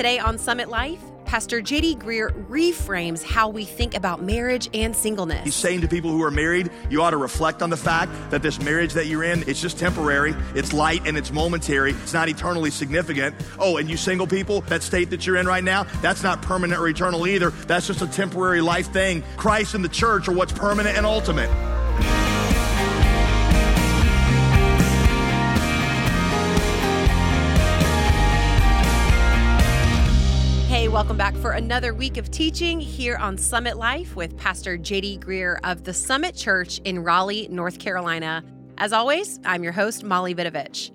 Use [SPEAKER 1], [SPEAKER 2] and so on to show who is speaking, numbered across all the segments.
[SPEAKER 1] Today on Summit Life, Pastor JD Greear reframes how we think about marriage and singleness.
[SPEAKER 2] He's saying to people who are married, you ought to reflect on the fact that this marriage that you're in, it's just temporary, it's light and it's momentary, it's not eternally significant. Oh, and you single people, that state that you're in right now, that's not permanent or eternal either. That's just a temporary life thing. Christ and the church are what's permanent and ultimate.
[SPEAKER 1] Welcome back for another week of teaching here on Summit Life with Pastor JD Greear of the Summit Church in Raleigh, North Carolina. As always, I'm your host, Molly Vidovich.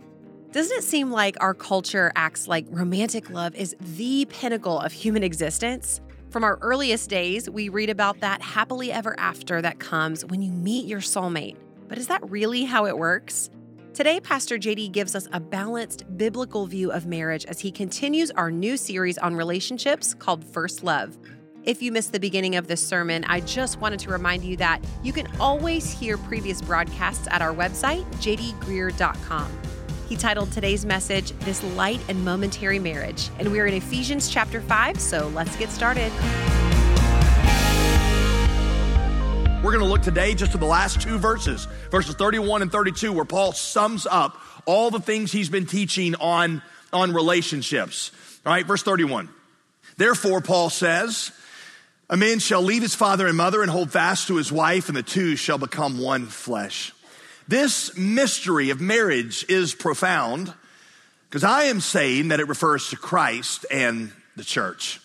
[SPEAKER 1] Doesn't it seem like our culture acts like romantic love is the pinnacle of human existence? From our earliest days, we read about that happily ever after that comes when you meet your soulmate. But is that really how it works? Today, Pastor JD gives us a balanced biblical view of marriage as he continues our new series on relationships called First Love. If you missed the beginning of this sermon, I just wanted to remind you that you can always hear previous broadcasts at our website, jdgreear.com. He titled today's message, This Light and Momentary Marriage, and we're in Ephesians chapter 5, so let's get started.
[SPEAKER 2] We're going to look today just to the last two verses, verses 31 and 32, where Paul sums up all the things he's been teaching on, on relationships. All right, verse 31. Therefore, Paul says, A man shall leave his father and mother and hold fast to his wife, and the two shall become one flesh. This mystery of marriage is profound because I am saying that it refers to Christ and the church.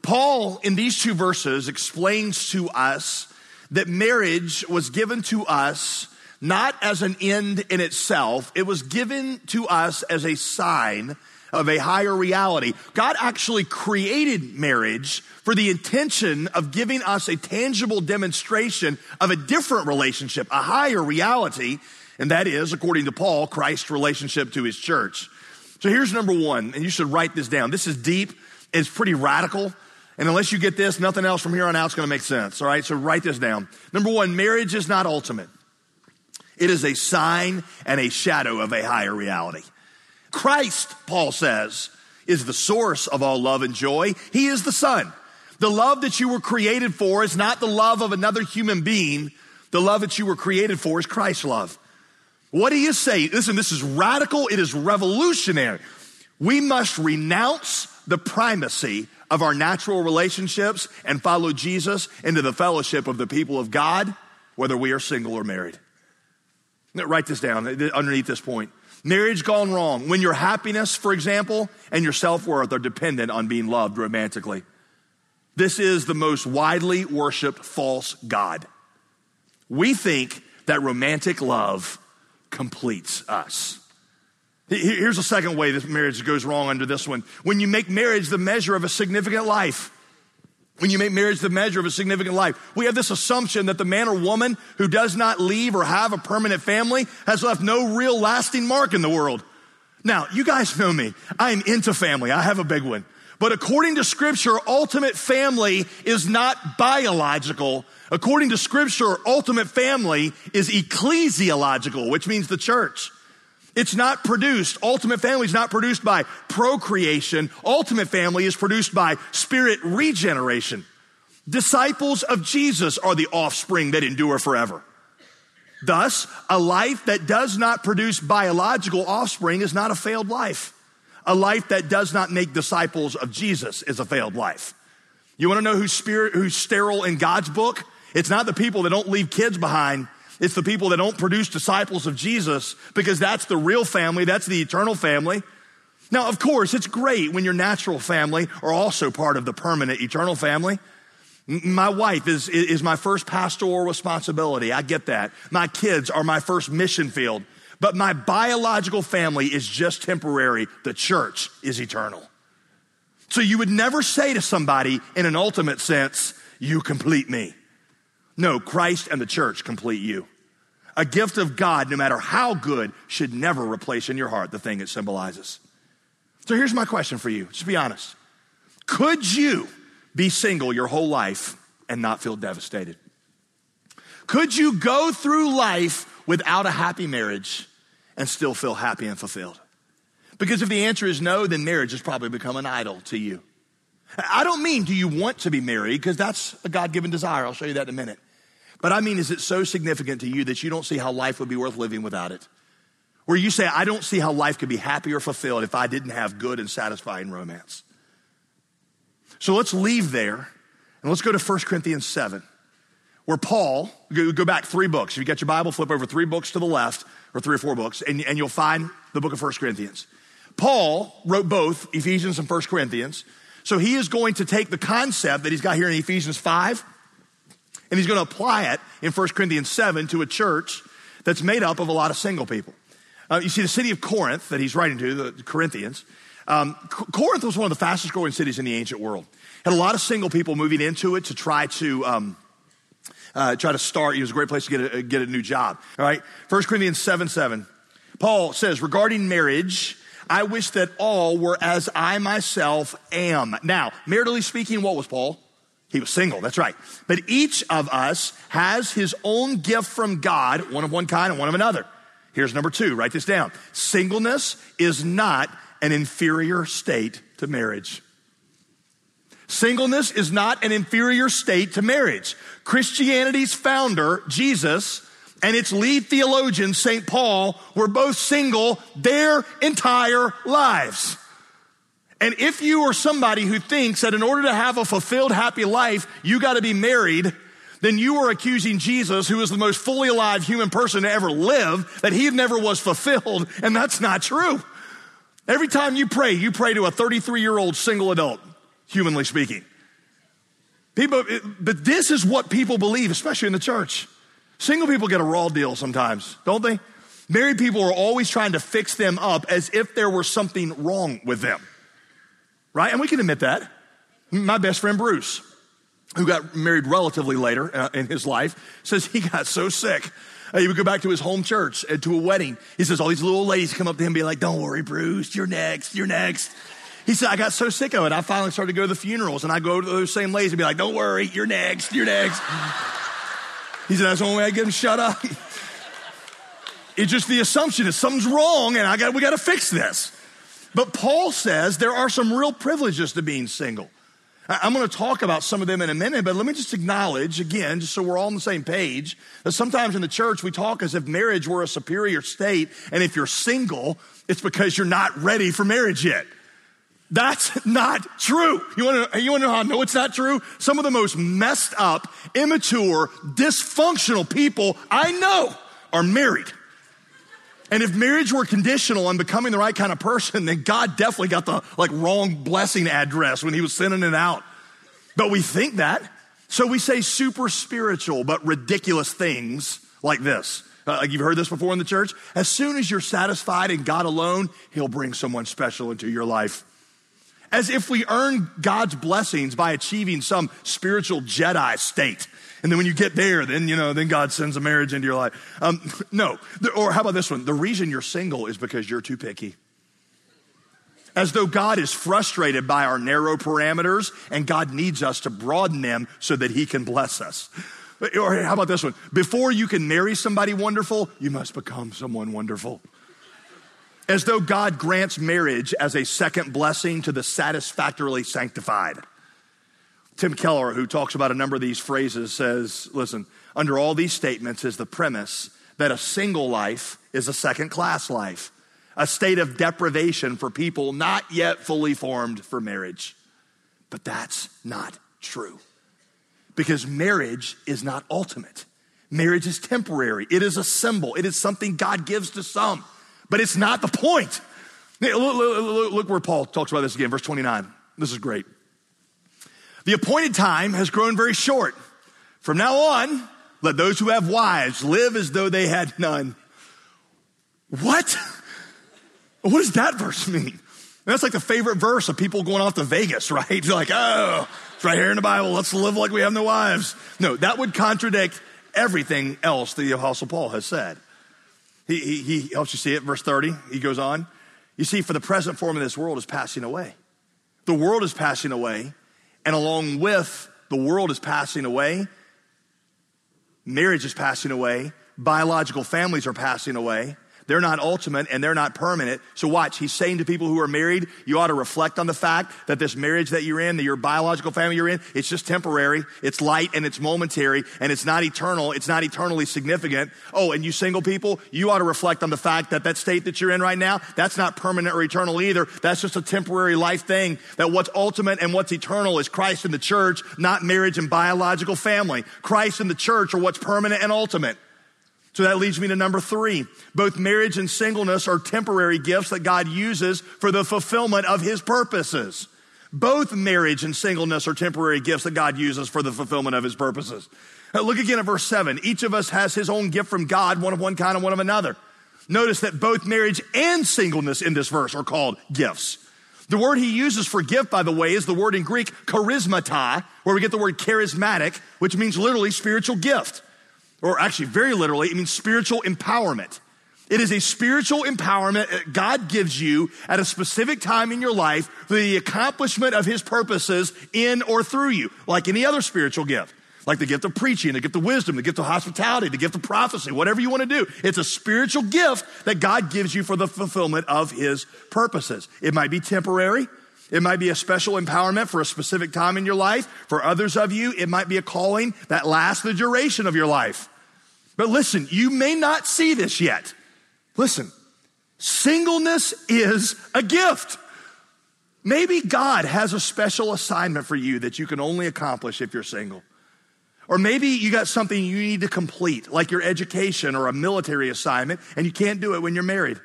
[SPEAKER 2] Paul, in these two verses, explains to us that marriage was given to us not as an end in itself, it was given to us as a sign of a higher reality. God actually created marriage for the intention of giving us a tangible demonstration of a different relationship, a higher reality, and that is, according to Paul, Christ's relationship to his church. So here's number one, and you should write this down. This is deep, it's pretty radical. And unless you get this, nothing else from here on out is going to make sense. All right, so write this down. Number one, marriage is not ultimate. It is a sign and a shadow of a higher reality. Christ, Paul says, is the source of all love and joy. He is the Son. The love that you were created for is not the love of another human being. The love that you were created for is Christ's love. What do you say? Listen, this is radical. It is revolutionary. We must renounce the primacy of our natural relationships and follow Jesus into the fellowship of the people of God, whether we are single or married. Write this down uh, underneath this point. Marriage gone wrong. When your happiness, for example, and your self worth are dependent on being loved romantically. This is the most widely worshiped false God. We think that romantic love completes us. Here's a second way this marriage goes wrong under this one. When you make marriage the measure of a significant life, when you make marriage the measure of a significant life, we have this assumption that the man or woman who does not leave or have a permanent family has left no real lasting mark in the world. Now, you guys know me. I'm into family. I have a big one. But according to scripture, ultimate family is not biological. According to scripture, ultimate family is ecclesiological, which means the church. It's not produced, ultimate family is not produced by procreation. Ultimate family is produced by spirit regeneration. Disciples of Jesus are the offspring that endure forever. Thus, a life that does not produce biological offspring is not a failed life. A life that does not make disciples of Jesus is a failed life. You want to know who's spirit, who's sterile in God's book? It's not the people that don't leave kids behind. It's the people that don't produce disciples of Jesus because that's the real family. That's the eternal family. Now, of course, it's great when your natural family are also part of the permanent eternal family. My wife is, is my first pastoral responsibility. I get that. My kids are my first mission field. But my biological family is just temporary. The church is eternal. So you would never say to somebody in an ultimate sense, you complete me. No, Christ and the church complete you. A gift of God, no matter how good, should never replace in your heart the thing it symbolizes. So here's my question for you. Just be honest. Could you be single your whole life and not feel devastated? Could you go through life without a happy marriage and still feel happy and fulfilled? Because if the answer is no, then marriage has probably become an idol to you. I don't mean do you want to be married, because that's a God given desire. I'll show you that in a minute. But I mean, is it so significant to you that you don't see how life would be worth living without it? Where you say, I don't see how life could be happy or fulfilled if I didn't have good and satisfying romance. So let's leave there and let's go to 1 Corinthians 7, where Paul, go back three books. If you got your Bible, flip over three books to the left, or three or four books, and, and you'll find the book of 1 Corinthians. Paul wrote both Ephesians and 1 Corinthians. So he is going to take the concept that he's got here in Ephesians 5 and he's going to apply it in 1 Corinthians 7 to a church that's made up of a lot of single people. Uh, you see, the city of Corinth that he's writing to, the Corinthians, um, Corinth was one of the fastest growing cities in the ancient world. Had a lot of single people moving into it to try to um, uh, try to start. It was a great place to get a, get a new job. All right, 1 Corinthians 7 7. Paul says, regarding marriage, I wish that all were as I myself am. Now, maritally speaking, what was Paul? He was single, that's right. But each of us has his own gift from God, one of one kind and one of another. Here's number two, write this down. Singleness is not an inferior state to marriage. Singleness is not an inferior state to marriage. Christianity's founder, Jesus, and its lead theologian, St. Paul, were both single their entire lives. And if you are somebody who thinks that in order to have a fulfilled, happy life, you got to be married, then you are accusing Jesus, who is the most fully alive human person to ever live, that he never was fulfilled. And that's not true. Every time you pray, you pray to a 33 year old single adult, humanly speaking. People, but this is what people believe, especially in the church. Single people get a raw deal sometimes, don't they? Married people are always trying to fix them up as if there were something wrong with them right? And we can admit that. My best friend Bruce, who got married relatively later uh, in his life, says he got so sick. Uh, he would go back to his home church uh, to a wedding. He says all these little ladies come up to him and be like, Don't worry, Bruce, you're next, you're next. He said, I got so sick of it. I finally started to go to the funerals and I go to those same ladies and be like, Don't worry, you're next, you're next. he said, That's the only way I get them shut up. it's just the assumption is something's wrong and I got, we got to fix this. But Paul says there are some real privileges to being single. I'm going to talk about some of them in a minute, but let me just acknowledge again, just so we're all on the same page, that sometimes in the church we talk as if marriage were a superior state, and if you're single, it's because you're not ready for marriage yet. That's not true. You want to, you want to know how I know it's not true? Some of the most messed up, immature, dysfunctional people I know are married. And if marriage were conditional on becoming the right kind of person, then God definitely got the like wrong blessing address when he was sending it out. But we think that. So we say super spiritual but ridiculous things like this. Uh, like you've heard this before in the church. As soon as you're satisfied in God alone, he'll bring someone special into your life. As if we earn God's blessings by achieving some spiritual Jedi state. And then when you get there, then, you know, then God sends a marriage into your life. Um, no. Or how about this one? The reason you're single is because you're too picky. As though God is frustrated by our narrow parameters and God needs us to broaden them so that he can bless us. Or how about this one? Before you can marry somebody wonderful, you must become someone wonderful. As though God grants marriage as a second blessing to the satisfactorily sanctified. Tim Keller, who talks about a number of these phrases, says, listen, under all these statements is the premise that a single life is a second class life, a state of deprivation for people not yet fully formed for marriage. But that's not true because marriage is not ultimate. Marriage is temporary, it is a symbol, it is something God gives to some, but it's not the point. Look, look, look where Paul talks about this again, verse 29. This is great. The appointed time has grown very short. From now on, let those who have wives live as though they had none. What? What does that verse mean? That's like the favorite verse of people going off to Vegas, right? You're like, oh, it's right here in the Bible. Let's live like we have no wives. No, that would contradict everything else that the Apostle Paul has said. He, he, he helps you see it, verse 30. He goes on. You see, for the present form of this world is passing away. The world is passing away, and along with the world is passing away, marriage is passing away, biological families are passing away, They're not ultimate and they're not permanent. So watch, he's saying to people who are married, you ought to reflect on the fact that this marriage that you're in, that your biological family you're in, it's just temporary. It's light and it's momentary and it's not eternal. It's not eternally significant. Oh, and you single people, you ought to reflect on the fact that that state that you're in right now, that's not permanent or eternal either. That's just a temporary life thing. That what's ultimate and what's eternal is Christ and the church, not marriage and biological family. Christ and the church are what's permanent and ultimate. So that leads me to number three. Both marriage and singleness are temporary gifts that God uses for the fulfillment of his purposes. Both marriage and singleness are temporary gifts that God uses for the fulfillment of his purposes. Now look again at verse seven. Each of us has his own gift from God, one of one kind and one of another. Notice that both marriage and singleness in this verse are called gifts. The word he uses for gift, by the way, is the word in Greek charismata, where we get the word charismatic, which means literally spiritual gift or actually very literally, it means spiritual empowerment. It is a spiritual empowerment that God gives you at a specific time in your life for the accomplishment of his purposes in or through you, like any other spiritual gift. Like the gift of preaching, the gift of wisdom, the gift of hospitality, the gift of prophecy, whatever you want to do. It's a spiritual gift that God gives you for the fulfillment of his purposes. It might be temporary. It might be a special empowerment for a specific time in your life. For others of you, it might be a calling that lasts the duration of your life. But listen, you may not see this yet. Listen, singleness is a gift. Maybe God has a special assignment for you that you can only accomplish if you're single. Or maybe you got something you need to complete, like your education or a military assignment, and you can't do it when you're married.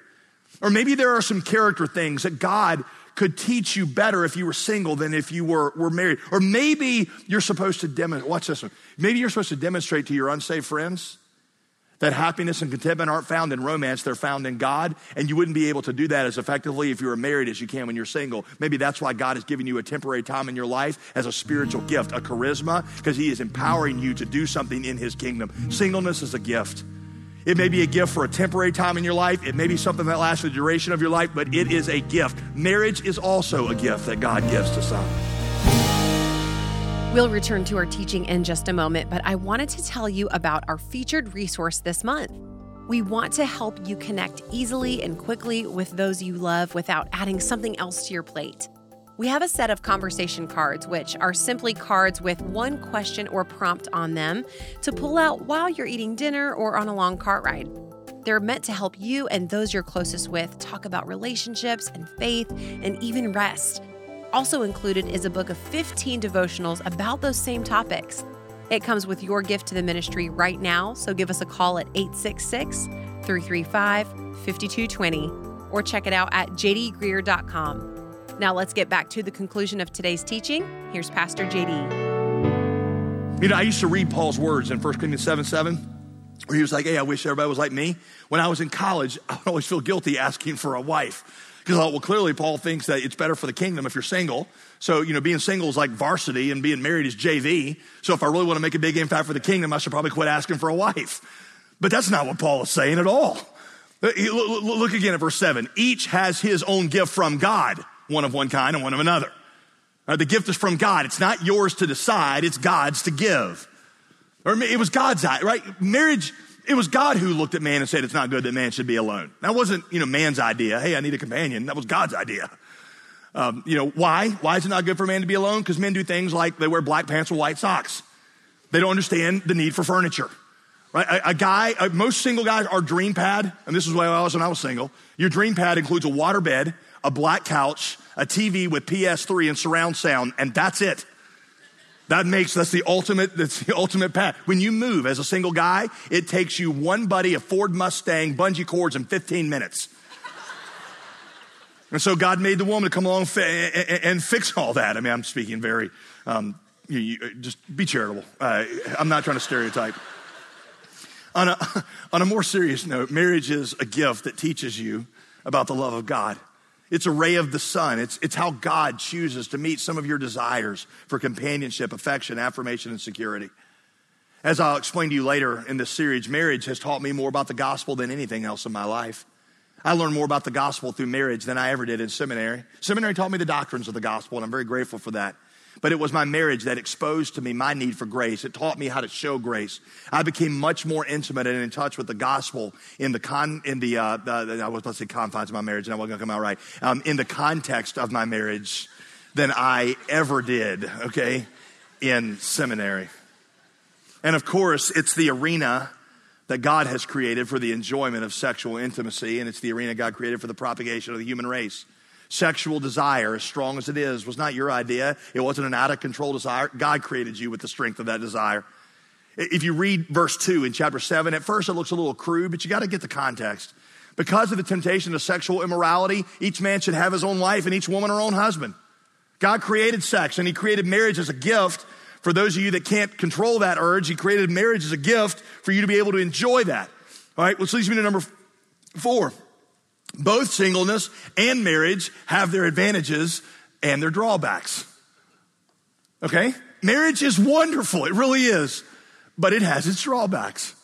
[SPEAKER 2] Or maybe there are some character things that God could teach you better if you were single than if you were, were married. Or maybe you're supposed to demonstrate, watch this one. Maybe you're supposed to demonstrate to your unsaved friends that happiness and contentment aren't found in romance, they're found in God. And you wouldn't be able to do that as effectively if you were married as you can when you're single. Maybe that's why God has given you a temporary time in your life as a spiritual gift, a charisma, because He is empowering you to do something in His kingdom. Singleness is a gift. It may be a gift for a temporary time in your life. It may be something that lasts the duration of your life, but it is a gift. Marriage is also a gift that God gives to some.
[SPEAKER 1] We'll return to our teaching in just a moment, but I wanted to tell you about our featured resource this month. We want to help you connect easily and quickly with those you love without adding something else to your plate. We have a set of conversation cards, which are simply cards with one question or prompt on them to pull out while you're eating dinner or on a long cart ride. They're meant to help you and those you're closest with talk about relationships and faith and even rest. Also included is a book of 15 devotionals about those same topics. It comes with your gift to the ministry right now, so give us a call at 866 335 5220 or check it out at jdgreear.com. Now let's get back to the conclusion of today's teaching. Here's Pastor JD.
[SPEAKER 2] You know, I used to read Paul's words in 1 Corinthians 7 7, where he was like, Hey, I wish everybody was like me. When I was in college, I would always feel guilty asking for a wife. Because, well, clearly Paul thinks that it's better for the kingdom if you're single. So, you know, being single is like varsity and being married is JV. So if I really want to make a big impact for the kingdom, I should probably quit asking for a wife. But that's not what Paul is saying at all. Uh, look again at verse seven. Each has his own gift from God, one of one kind and one of another. The gift is from God. It's not yours to decide. It's God's to give. Or it was God's, right? Marriage, it was God who looked at man and said, it's not good that man should be alone. That wasn't, you know, man's idea. Hey, I need a companion. That was God's idea. Um, you know, why? Why is it not good for man to be alone? Because men do things like they wear black pants with white socks. They don't understand the need for furniture. Right? A, a guy, a, most single guys, our dream pad, and this is why I was when I was single, your dream pad includes a water bed, a black couch, a TV with PS3 and surround sound, and that's it. That makes, that's the ultimate, that's the ultimate path. When you move as a single guy, it takes you one buddy, a Ford Mustang, bungee cords in 15 minutes. and so God made the woman to come along and fix all that. I mean, I'm speaking very, um, you, you, just be charitable. Uh, I'm not trying to stereotype. On a, on a more serious note, marriage is a gift that teaches you about the love of God. It's a ray of the sun. It's, it's how God chooses to meet some of your desires for companionship, affection, affirmation, and security. As I'll explain to you later in this series, marriage has taught me more about the gospel than anything else in my life. I learned more about the gospel through marriage than I ever did in seminary. Seminary taught me the doctrines of the gospel, and I'm very grateful for that. But it was my marriage that exposed to me my need for grace. It taught me how to show grace. I became much more intimate and in touch with the gospel in the con, in the, uh, uh, I was about to say confines of my marriage and I wasn't gonna come out right, um, in the context of my marriage than I ever did, okay, in seminary. And of course, it's the arena that God has created for the enjoyment of sexual intimacy, and it's the arena God created for the propagation of the human race. Sexual desire, as strong as it is, was not your idea. It wasn't an out of control desire. God created you with the strength of that desire. If you read verse 2 in chapter 7, at first it looks a little crude, but you got to get the context. Because of the temptation of sexual immorality, each man should have his own wife and each woman her own husband. God created sex and He created marriage as a gift for those of you that can't control that urge. He created marriage as a gift for you to be able to enjoy that. All right, which leads me to number four. Both singleness and marriage have their advantages and their drawbacks. Okay? Marriage is wonderful, it really is, but it has its drawbacks.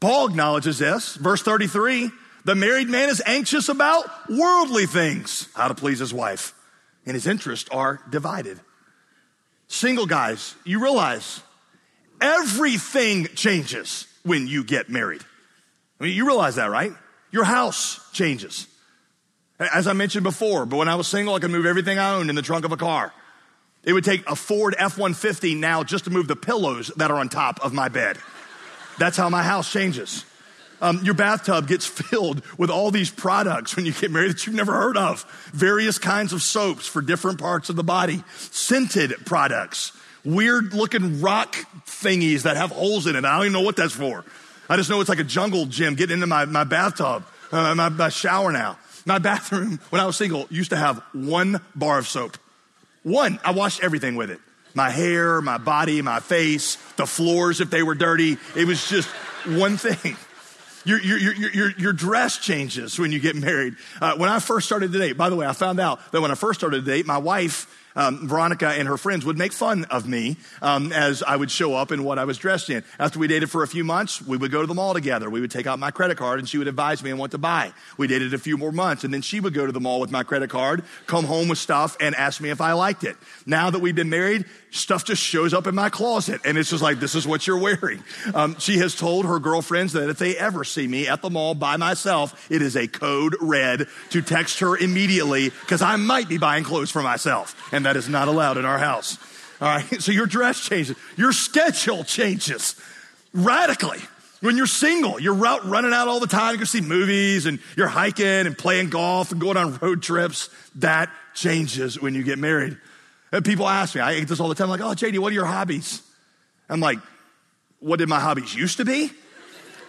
[SPEAKER 2] Paul acknowledges this. Verse 33 the married man is anxious about worldly things, how to please his wife, and his interests are divided. Single guys, you realize everything changes when you get married. I mean, you realize that, right? Your house changes. As I mentioned before, but when I was single, I could move everything I owned in the trunk of a car. It would take a Ford F 150 now just to move the pillows that are on top of my bed. That's how my house changes. Um, your bathtub gets filled with all these products when you get married that you've never heard of. Various kinds of soaps for different parts of the body, scented products, weird looking rock thingies that have holes in it. I don't even know what that's for. I just know it's like a jungle gym getting into my, my bathtub, uh, my, my shower now. My bathroom, when I was single, used to have one bar of soap. One. I washed everything with it. My hair, my body, my face, the floors if they were dirty. It was just one thing. Your, your, your, your, your dress changes when you get married. Uh, when I first started to date, by the way, I found out that when I first started to date, my wife um, Veronica and her friends would make fun of me um, as I would show up in what I was dressed in. After we dated for a few months, we would go to the mall together. We would take out my credit card and she would advise me on what to buy. We dated a few more months and then she would go to the mall with my credit card, come home with stuff and ask me if I liked it. Now that we've been married, stuff just shows up in my closet and it's just like, this is what you're wearing. Um, she has told her girlfriends that if they ever see me at the mall by myself, it is a code red to text her immediately because I might be buying clothes for myself. And that is not allowed in our house. All right. So your dress changes. Your schedule changes radically. When you're single, you're out running out all the time. You can see movies and you're hiking and playing golf and going on road trips. That changes when you get married. And people ask me, I get this all the time, like, oh, JD, what are your hobbies? I'm like, what did my hobbies used to be?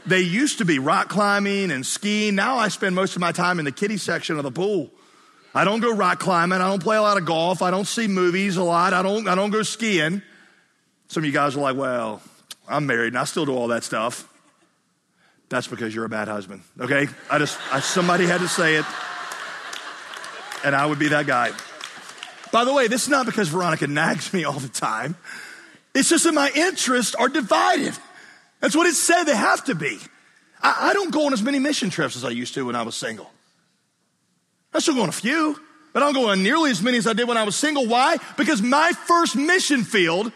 [SPEAKER 2] They used to be rock climbing and skiing. Now I spend most of my time in the kiddie section of the pool. I don't go rock climbing. I don't play a lot of golf. I don't see movies a lot. I don't, I don't go skiing. Some of you guys are like, well, I'm married and I still do all that stuff. That's because you're a bad husband, okay? I just, I, somebody had to say it, and I would be that guy. By the way, this is not because Veronica nags me all the time. It's just that my interests are divided. That's what it said they have to be. I, I don't go on as many mission trips as I used to when I was single. I still go on a few, but I don't go on nearly as many as I did when I was single. Why? Because my first mission field,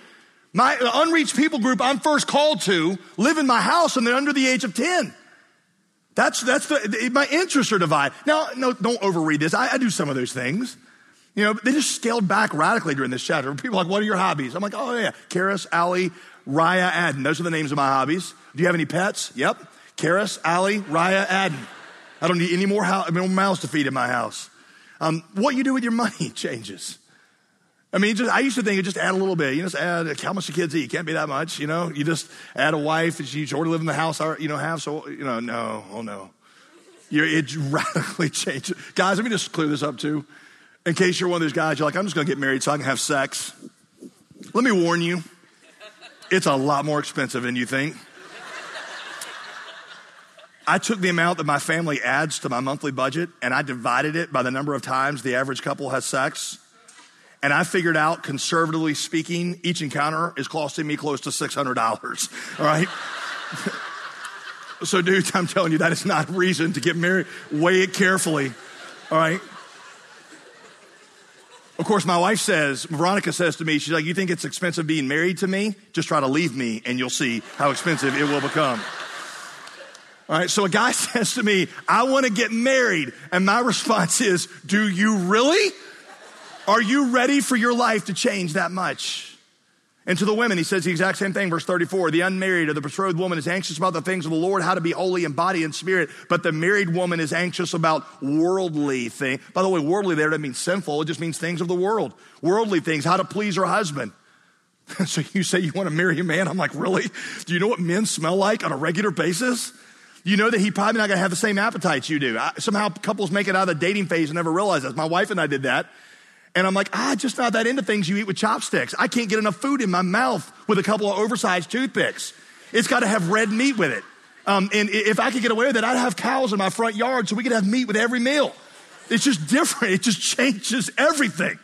[SPEAKER 2] my uh, unreached people group I'm first called to, live in my house and they're under the age of 10. That's, that's the, my interests are divided. Now, no, don't overread this. I, I do some of those things. You know, they just scaled back radically during this chapter. People are like, what are your hobbies? I'm like, oh yeah, Karis, Ali, Raya, Adden. Those are the names of my hobbies. Do you have any pets? Yep. Karis, Ali, Raya, Adden. I don't need any more, house, more mouths to feed in my house. Um, what you do with your money changes. I mean, just, I used to think you just add a little bit. You just add how much the kids eat. Can't be that much, you know. You just add a wife, and she already live in the house, you know, have so you know. No, oh no, you're, it radically changes. Guys, let me just clear this up too, in case you're one of those guys. You're like, I'm just going to get married so I can have sex. Let me warn you, it's a lot more expensive than you think. I took the amount that my family adds to my monthly budget and I divided it by the number of times the average couple has sex. And I figured out, conservatively speaking, each encounter is costing me close to $600. All right? so, dudes, I'm telling you, that is not a reason to get married. Weigh it carefully. All right? Of course, my wife says, Veronica says to me, she's like, You think it's expensive being married to me? Just try to leave me and you'll see how expensive it will become. All right, so a guy says to me, I want to get married. And my response is, Do you really? Are you ready for your life to change that much? And to the women, he says the exact same thing, verse 34. The unmarried or the betrothed woman is anxious about the things of the Lord, how to be holy in body and spirit, but the married woman is anxious about worldly things. By the way, worldly there doesn't mean sinful, it just means things of the world. Worldly things, how to please her husband. so you say you want to marry a man? I'm like, really? Do you know what men smell like on a regular basis? You know that he probably not going to have the same appetites you do. I, somehow couples make it out of the dating phase and never realize that. My wife and I did that. And I'm like, ah, just not that into things you eat with chopsticks. I can't get enough food in my mouth with a couple of oversized toothpicks. It's got to have red meat with it. Um, and if I could get away with it, I'd have cows in my front yard so we could have meat with every meal. It's just different. It just changes everything.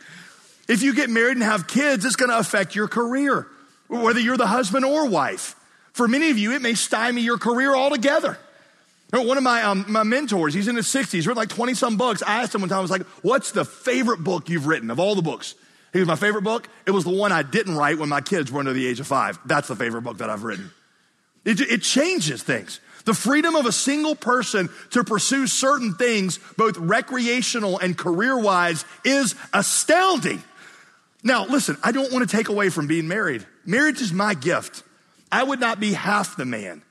[SPEAKER 2] If you get married and have kids, it's going to affect your career, whether you're the husband or wife. For many of you, it may stymie your career altogether. One of my, um, my mentors, he's in his 60s, written like 20 some books. I asked him one time, I was like, What's the favorite book you've written of all the books? He was my favorite book. It was the one I didn't write when my kids were under the age of five. That's the favorite book that I've written. It, it changes things. The freedom of a single person to pursue certain things, both recreational and career wise, is astounding. Now, listen, I don't want to take away from being married. Marriage is my gift. I would not be half the man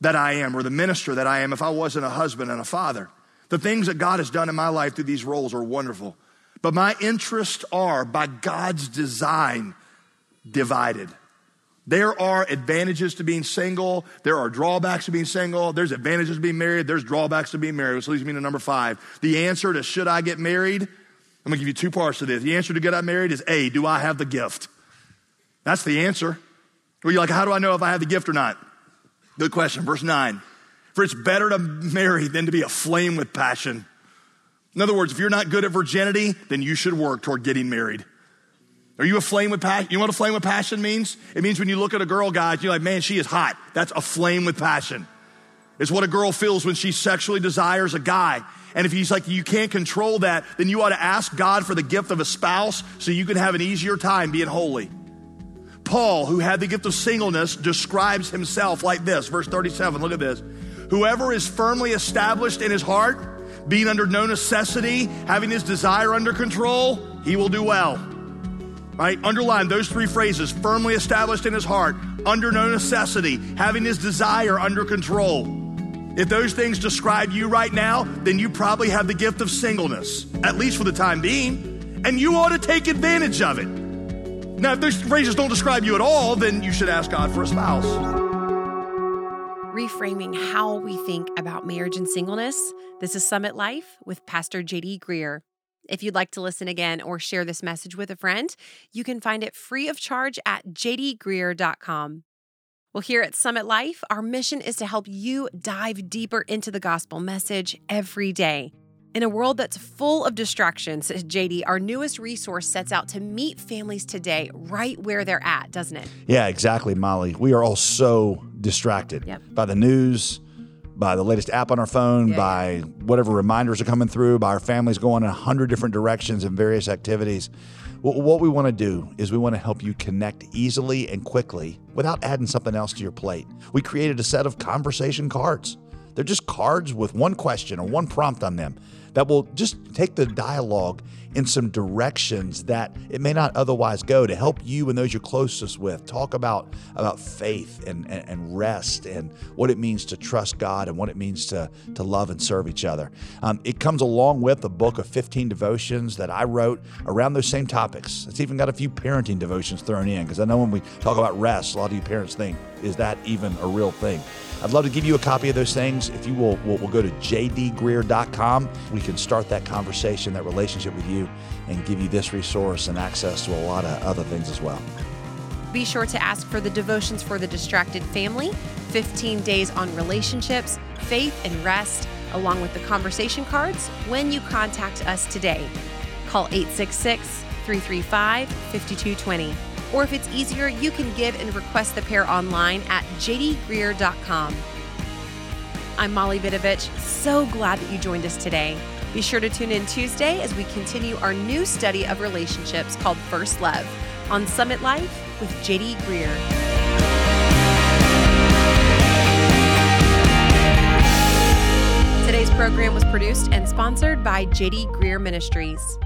[SPEAKER 2] that I am or the minister that I am if I wasn't a husband and a father. The things that God has done in my life through these roles are wonderful. But my interests are, by God's design, divided. There are advantages to being single. There are drawbacks to being single. There's advantages to being married. There's drawbacks to being married, which leads me to number five. The answer to should I get married? I'm gonna give you two parts to this. The answer to get I married is A, do I have the gift? That's the answer. Well, you're like, how do I know if I have the gift or not? Good question. Verse 9. For it's better to marry than to be aflame with passion. In other words, if you're not good at virginity, then you should work toward getting married. Are you aflame with passion? You know what aflame with passion means? It means when you look at a girl, guys, you're like, man, she is hot. That's aflame with passion. It's what a girl feels when she sexually desires a guy. And if he's like, you can't control that, then you ought to ask God for the gift of a spouse so you can have an easier time being holy. Paul, who had the gift of singleness, describes himself like this. Verse 37, look at this. Whoever is firmly established in his heart, being under no necessity, having his desire under control, he will do well. Right? Underline those three phrases firmly established in his heart, under no necessity, having his desire under control. If those things describe you right now, then you probably have the gift of singleness, at least for the time being, and you ought to take advantage of it. Now, if those phrases don't describe you at all, then you should ask God for a spouse.
[SPEAKER 1] Reframing how we think about marriage and singleness. This is Summit Life with Pastor JD Greear. If you'd like to listen again or share this message with a friend, you can find it free of charge at jdgreear.com. Well, here at Summit Life, our mission is to help you dive deeper into the gospel message every day. In a world that's full of distractions, says JD, our newest resource sets out to meet families today right where they're at, doesn't it?
[SPEAKER 3] Yeah, exactly, Molly. We are all so distracted yep. by the news, by the latest app on our phone, yeah, by yeah. whatever reminders are coming through, by our families going in a hundred different directions and various activities. What we want to do is we want to help you connect easily and quickly without adding something else to your plate. We created a set of conversation cards. They're just cards with one question or one prompt on them that will just take the dialogue in some directions that it may not otherwise go to help you and those you're closest with talk about about faith and, and, and rest and what it means to trust God and what it means to, to love and serve each other. Um, it comes along with a book of 15 devotions that I wrote around those same topics. It's even got a few parenting devotions thrown in because I know when we talk about rest, a lot of you parents think, is that even a real thing? I'd love to give you a copy of those things. If you will, we'll, we'll go to jdgreear.com. We can start that conversation, that relationship with you, and give you this resource and access to a lot of other things as well.
[SPEAKER 1] Be sure to ask for the Devotions for the Distracted Family 15 Days on Relationships, Faith, and Rest, along with the conversation cards when you contact us today. Call 866 335 5220. Or if it's easier, you can give and request the pair online at jdgreear.com. I'm Molly Vidovich. So glad that you joined us today. Be sure to tune in Tuesday as we continue our new study of relationships called First Love on Summit Life with JD Greear. Today's program was produced and sponsored by JD Greear Ministries.